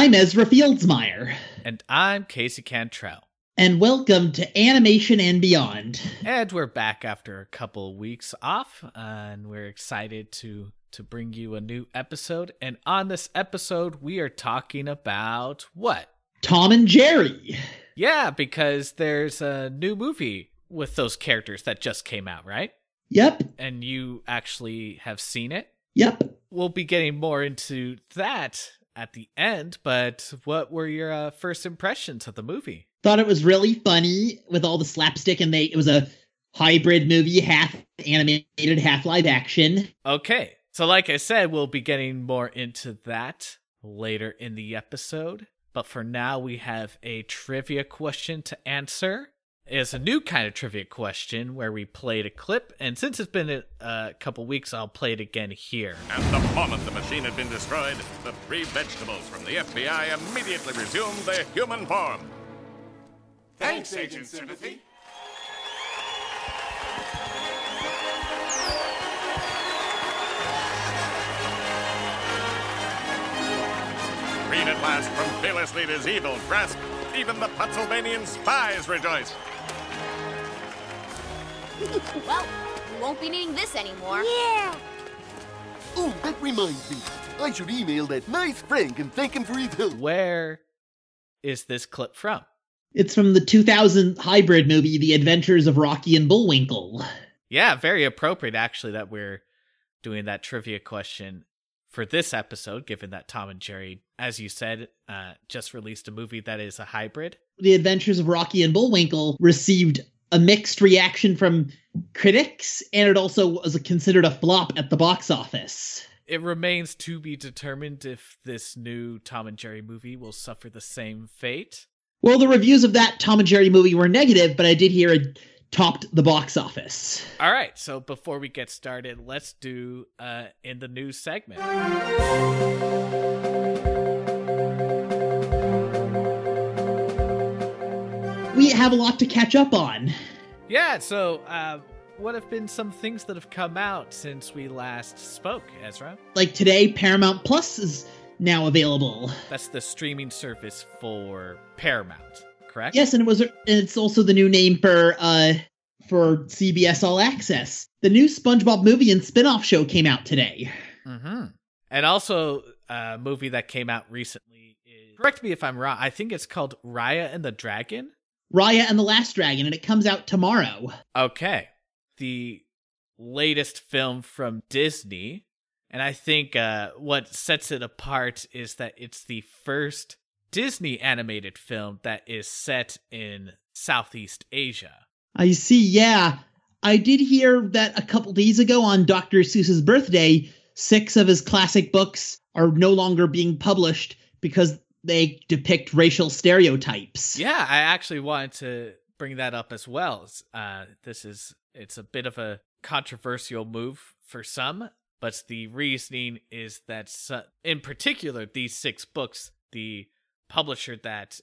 I'm Ezra Fieldsmeyer. And I'm Casey Cantrell. And welcome to Animation and Beyond. And we're back after a couple weeks off, uh, and we're excited to to bring you a new episode. And on this episode, we are talking about what? Tom and Jerry. Yeah, because there's a new movie with those characters that just came out, right? Yep. And you actually have seen it? Yep. We'll be getting more into that at the end, but what were your uh, first impressions of the movie? Thought it was really funny with all the slapstick, and they it was a hybrid movie, half animated, half live action. Okay, so like I said, we'll be getting more into that later in the episode. But for now, we have a trivia question to answer is a new kind of trivia question where we played a clip, and since it's been a, a, couple weeks, I'll play it again here. At the moment the machine had been destroyed, the three vegetables from the FBI immediately resumed their human form. Thanks, Agent Sympathy. Freed at last from fearless leader's evil grasp, even the Pottsylvanian spies rejoiced. well, we won't be needing this anymore. Yeah. Oh, that reminds me. I should email that nice Frank and thank him for his help. Where is this clip from? It's from the 2000 hybrid movie, The Adventures of Rocky and Bullwinkle. Yeah, very appropriate, actually, that we're doing that trivia question for this episode, given that Tom and Jerry, as you said, uh, just released a movie that is a hybrid. The Adventures of Rocky and Bullwinkle received a mixed reaction from critics, and it also was considered a flop at the box office. It remains to be determined if this new Tom and Jerry movie will suffer the same fate. Well, the reviews of that Tom and Jerry movie were negative, but I did hear it topped the box office. All right, so before we get started, let's do uh in the news segment. Have a lot to catch up on. Yeah, so uh what have been some things that have come out since we last spoke, Ezra? Like today, Paramount Plus is now available. That's the streaming service for Paramount, correct? Yes, and it was And it's also the new name for uh for CBS All Access. The new SpongeBob movie and spin-off show came out today. Mm-hmm. And also a movie that came out recently is correct me if I'm wrong. I think it's called Raya and the Dragon. Raya and the Last Dragon, and it comes out tomorrow. Okay. The latest film from Disney. And I think uh, what sets it apart is that it's the first Disney animated film that is set in Southeast Asia. I see, yeah. I did hear that a couple days ago on Dr. Seuss's birthday, six of his classic books are no longer being published because they depict racial stereotypes. Yeah, I actually wanted to bring that up as well. Uh, this is it's a bit of a controversial move for some, but the reasoning is that in particular these six books, the publisher that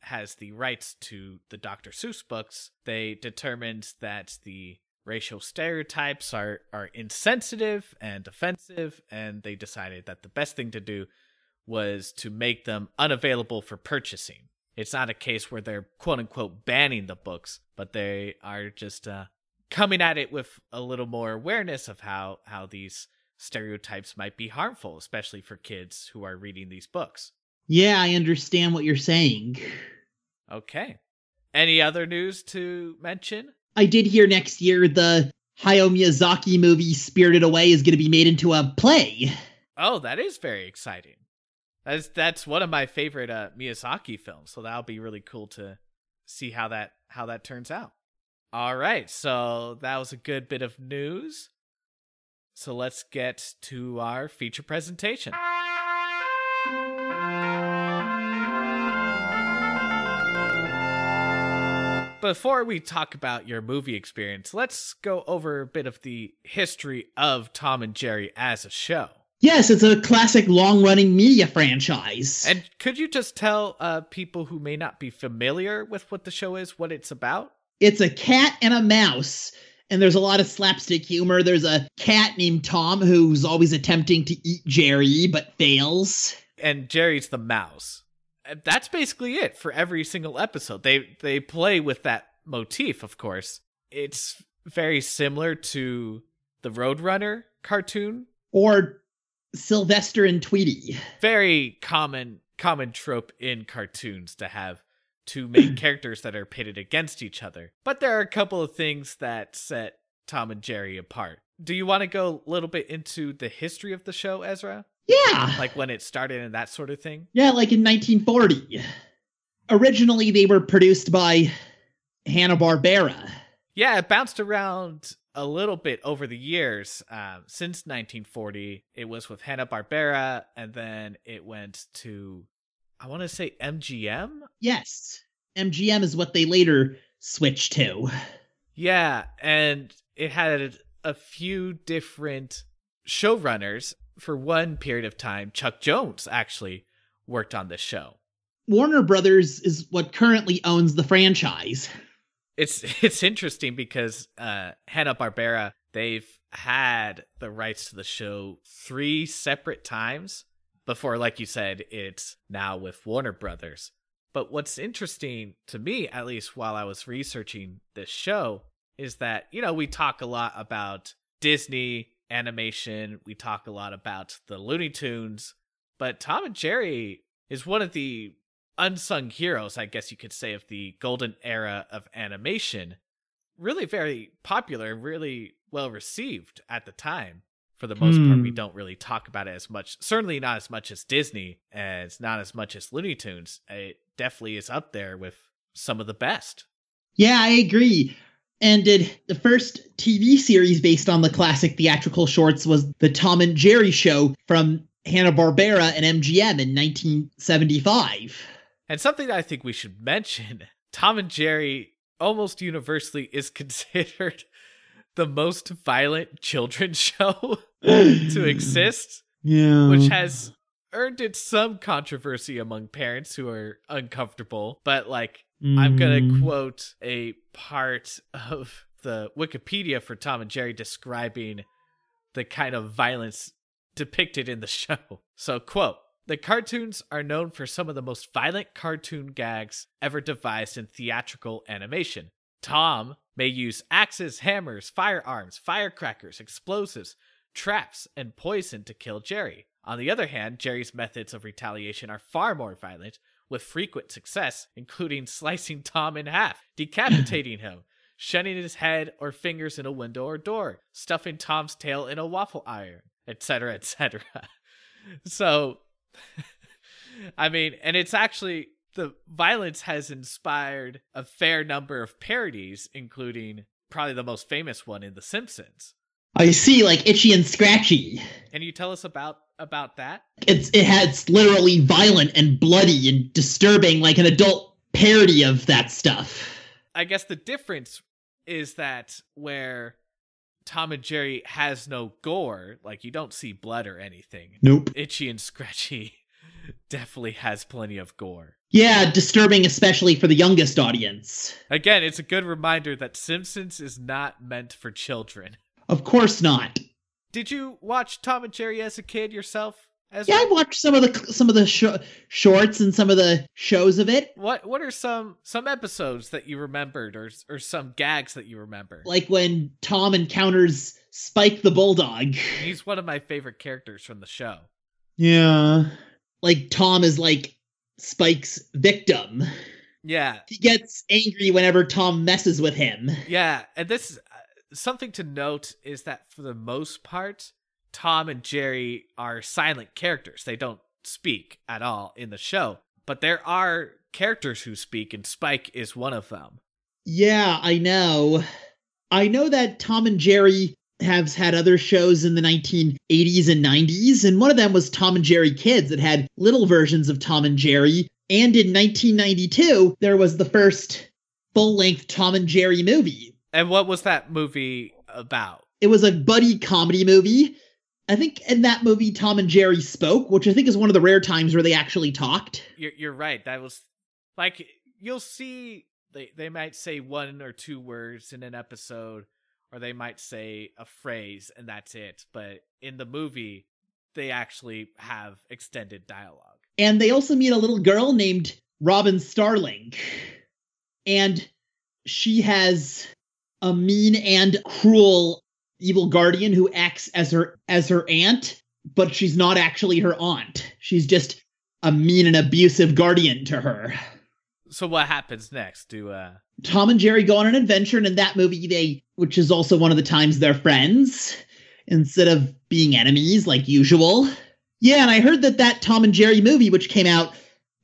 has the rights to the Dr. Seuss books, they determined that the racial stereotypes are are insensitive and offensive and they decided that the best thing to do was to make them unavailable for purchasing. It's not a case where they're quote unquote banning the books, but they are just uh, coming at it with a little more awareness of how how these stereotypes might be harmful, especially for kids who are reading these books. Yeah, I understand what you're saying. Okay. Any other news to mention? I did hear next year the Hayao Miyazaki movie Spirited Away is going to be made into a play. Oh, that is very exciting. That's that's one of my favorite uh, Miyazaki films, so that'll be really cool to see how that how that turns out. All right, so that was a good bit of news. So let's get to our feature presentation. Before we talk about your movie experience, let's go over a bit of the history of Tom and Jerry as a show. Yes, it's a classic long running media franchise. And could you just tell uh, people who may not be familiar with what the show is what it's about? It's a cat and a mouse, and there's a lot of slapstick humor. There's a cat named Tom who's always attempting to eat Jerry but fails. and Jerry's the mouse. And that's basically it for every single episode. They they play with that motif, of course. It's very similar to the Roadrunner cartoon. Or Sylvester and Tweety. Very common common trope in cartoons to have two main characters that are pitted against each other. But there are a couple of things that set Tom and Jerry apart. Do you want to go a little bit into the history of the show, Ezra? Yeah. Like when it started and that sort of thing? Yeah, like in 1940. Originally, they were produced by Hanna-Barbera. Yeah, it bounced around a little bit over the years. Um, since 1940, it was with Hanna Barbera, and then it went to, I want to say MGM. Yes. MGM is what they later switched to. Yeah, and it had a few different showrunners. For one period of time, Chuck Jones actually worked on this show. Warner Brothers is what currently owns the franchise. It's it's interesting because uh Hanna Barbera they've had the rights to the show three separate times before, like you said, it's now with Warner Brothers. But what's interesting to me, at least while I was researching this show, is that, you know, we talk a lot about Disney animation, we talk a lot about the Looney Tunes, but Tom and Jerry is one of the unsung heroes, I guess you could say, of the golden era of animation. Really very popular and really well received at the time. For the most part, we Hmm. don't really talk about it as much. Certainly not as much as Disney, and it's not as much as Looney Tunes. It definitely is up there with some of the best. Yeah, I agree. And did the first TV series based on the classic theatrical shorts was the Tom and Jerry show from Hanna-Barbera and MGM in 1975. And something I think we should mention Tom and Jerry almost universally is considered the most violent children's show to exist, Yeah. which has earned it some controversy among parents who are uncomfortable. But, like, I'm going to Mm. quote a part of the Wikipedia for Tom and Jerry describing the kind of violence depicted in the show. So, quote, the cartoons are known for some of the most violent cartoon gags ever devised in theatrical animation. Tom may use axes, hammers, firearms, firecrackers, explosives, traps, and poison to kill Jerry. On the other hand, Jerry's methods of retaliation are far more violent, with frequent success, including slicing Tom in half, decapitating him, shunning his head or fingers in a window or door, stuffing Tom's tail in a waffle iron, etc., etc. so, I mean, and it's actually the violence has inspired a fair number of parodies, including probably the most famous one in The Simpsons. Oh, I see, like Itchy and Scratchy. Can you tell us about about that? It's it has literally violent and bloody and disturbing, like an adult parody of that stuff. I guess the difference is that where Tom and Jerry has no gore, like you don't see blood or anything. Nope. Itchy and Scratchy definitely has plenty of gore. Yeah, disturbing especially for the youngest audience. Again, it's a good reminder that Simpsons is not meant for children. Of course not. Did you watch Tom and Jerry as a kid yourself? Ezra? Yeah, I watched some of the some of the sh- shorts and some of the shows of it. What what are some some episodes that you remembered or or some gags that you remember? Like when Tom encounters Spike the Bulldog. He's one of my favorite characters from the show. Yeah. Like Tom is like Spike's victim. Yeah, He gets angry whenever Tom messes with him. yeah, and this is uh, something to note is that for the most part, Tom and Jerry are silent characters. They don't speak at all in the show, but there are characters who speak, and Spike is one of them. Yeah, I know. I know that Tom and Jerry has had other shows in the 1980s and 90s, and one of them was Tom and Jerry Kids that had little versions of Tom and Jerry. And in 1992, there was the first full length Tom and Jerry movie. And what was that movie about? It was a buddy comedy movie. I think in that movie, Tom and Jerry spoke, which I think is one of the rare times where they actually talked. You're you're right. That was like you'll see they they might say one or two words in an episode, or they might say a phrase and that's it. But in the movie, they actually have extended dialogue. And they also meet a little girl named Robin Starling. And she has a mean and cruel evil guardian who acts as her as her aunt, but she's not actually her aunt. She's just a mean and abusive guardian to her. So what happens next? Do uh Tom and Jerry go on an adventure, and in that movie, they, which is also one of the times they're friends instead of being enemies like usual. Yeah, and I heard that that Tom and Jerry movie, which came out,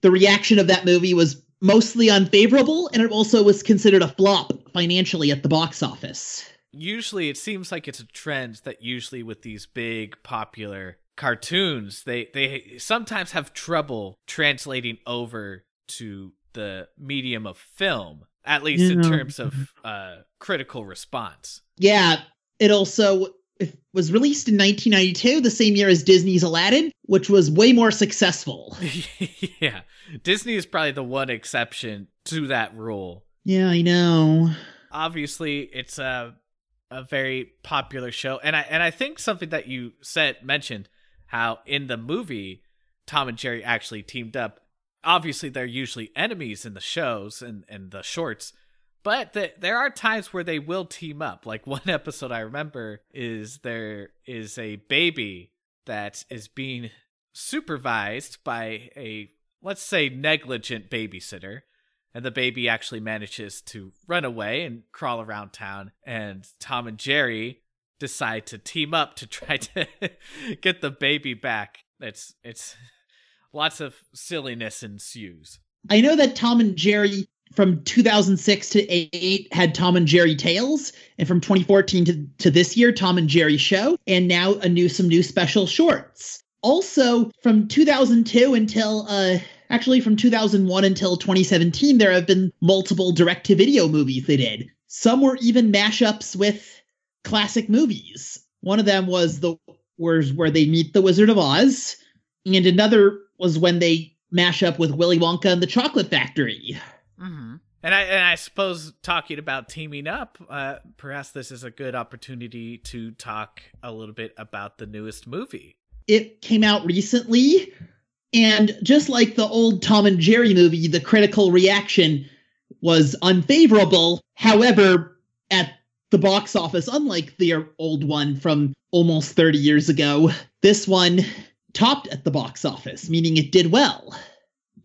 the reaction of that movie was mostly unfavorable, and it also was considered a flop financially at the box office. Usually it seems like it's a trend that usually with these big popular cartoons they they sometimes have trouble translating over to the medium of film at least in terms of uh critical response Yeah, it also it was released in 1992, the same year as Disney's Aladdin, which was way more successful. yeah disney is probably the one exception to that rule Yeah, I know. obviously it's a a very popular show. And i and i think something that you said mentioned how in the movie tom and jerry actually teamed up. Obviously they're usually enemies in the shows and and the shorts but the, there are times where they will team up. Like one episode i remember is there is a baby that is being supervised by a let's say negligent babysitter and the baby actually manages to run away and crawl around town. And tom and jerry decide to team up to try to get the baby back. It's it's lots of silliness ensues. I know that Tom and Jerry from 2006 to 8 had Tom and Jerry Tales, and from 2014 to, to this year, Tom and Jerry Show, and now a new some new special shorts. Also, from 2002 until uh actually from 2001 until 2017, there have been multiple direct-to-video movies they did. Some were even mashups with classic movies. One of them was the was where they meet the Wizard of Oz, and another was when they mash up with Willy Wonka and the Chocolate Factory. mm-hmm. and i and i suppose talking about teaming up uh perhaps this is a good opportunity to talk a little bit about the newest movie It came out recently, and just like the old Tom and Jerry movie, the critical reaction was unfavorable. However, at the box office, unlike the old one from almost 30 years ago, this one topped at the box office, meaning it did well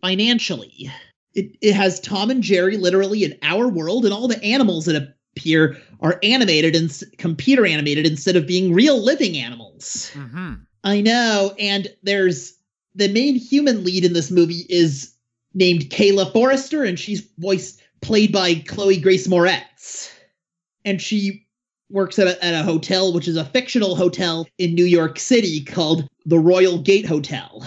financially. It, it has Tom and Jerry literally in our world, and all the animals that appear are animated and computer animated instead of being real living animals. mm-hmm. I know, and there's the main human lead in this movie is named Kayla Forrester, and she's voiced played by Chloe Grace Moretz, and she works at a, at a hotel, which is a fictional hotel in New York City called the Royal Gate Hotel.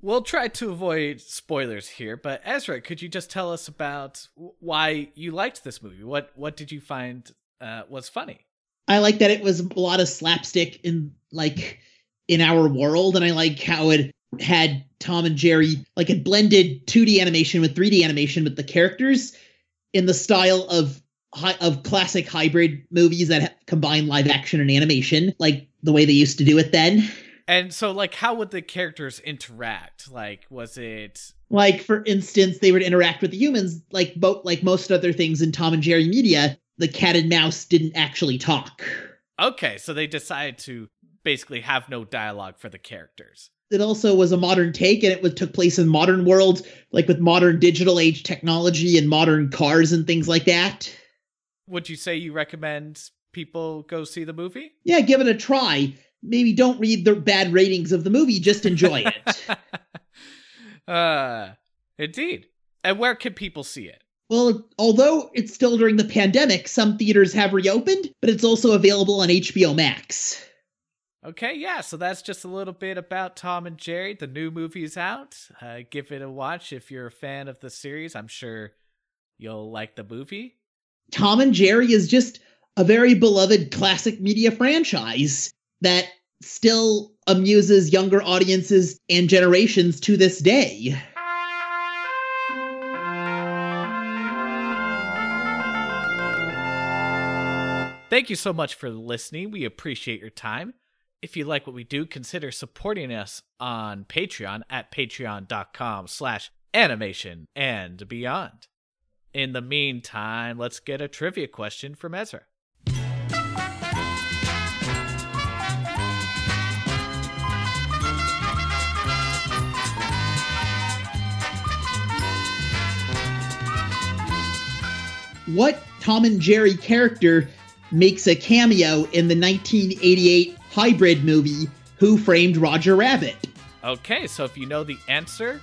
We'll try to avoid spoilers here, but Ezra, could you just tell us about why you liked this movie? What what did you find uh, was funny? I like that it was a lot of slapstick in like in our world, and I like how it had Tom and Jerry like it blended 2D animation with 3D animation with the characters in the style of of classic hybrid movies that combine live action and animation, like the way they used to do it then. And so, like, how would the characters interact? Like, was it Like for instance, they would interact with the humans like bo- like most other things in Tom and Jerry media. The cat and mouse didn't actually talk. okay? So they decided to basically have no dialogue for the characters. It also was a modern take and it was, took place in modern worlds like with modern digital age technology and modern cars and things like that Would you say you recommend people go see the movie? yeah give it a try maybe don't read the bad ratings of the movie just enjoy it uh, indeed. And where can people see it? well although it's still during the pandemic some theaters have reopened but it's also available on hbo max Okay, yeah, so that's just a little bit about Tom and Jerry. The new movie's out. Uh, give it a watch if you're a fan of the series. I'm sure you'll like the movie. tom and jerry is just a very beloved classic media franchise that still amuses younger audiences and generations to this day Thank you so much for listening. We appreciate your time. If you like what we do, consider supporting us on Patreon at patreon.com slash animation and beyond. In the meantime, let's get a trivia question from Ezra. What Tom and Jerry character makes a cameo in the 1988 hybrid movie Who Framed Roger Rabbit? Okay, so if you know the answer,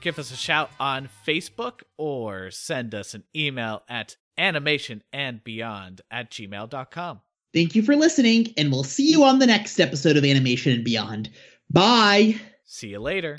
give us a shout on Facebook or send us an email at animationandbeyond at gmail.com. Thank you for listening, and we'll see you on the next episode of Animation and Beyond. Bye! See you later.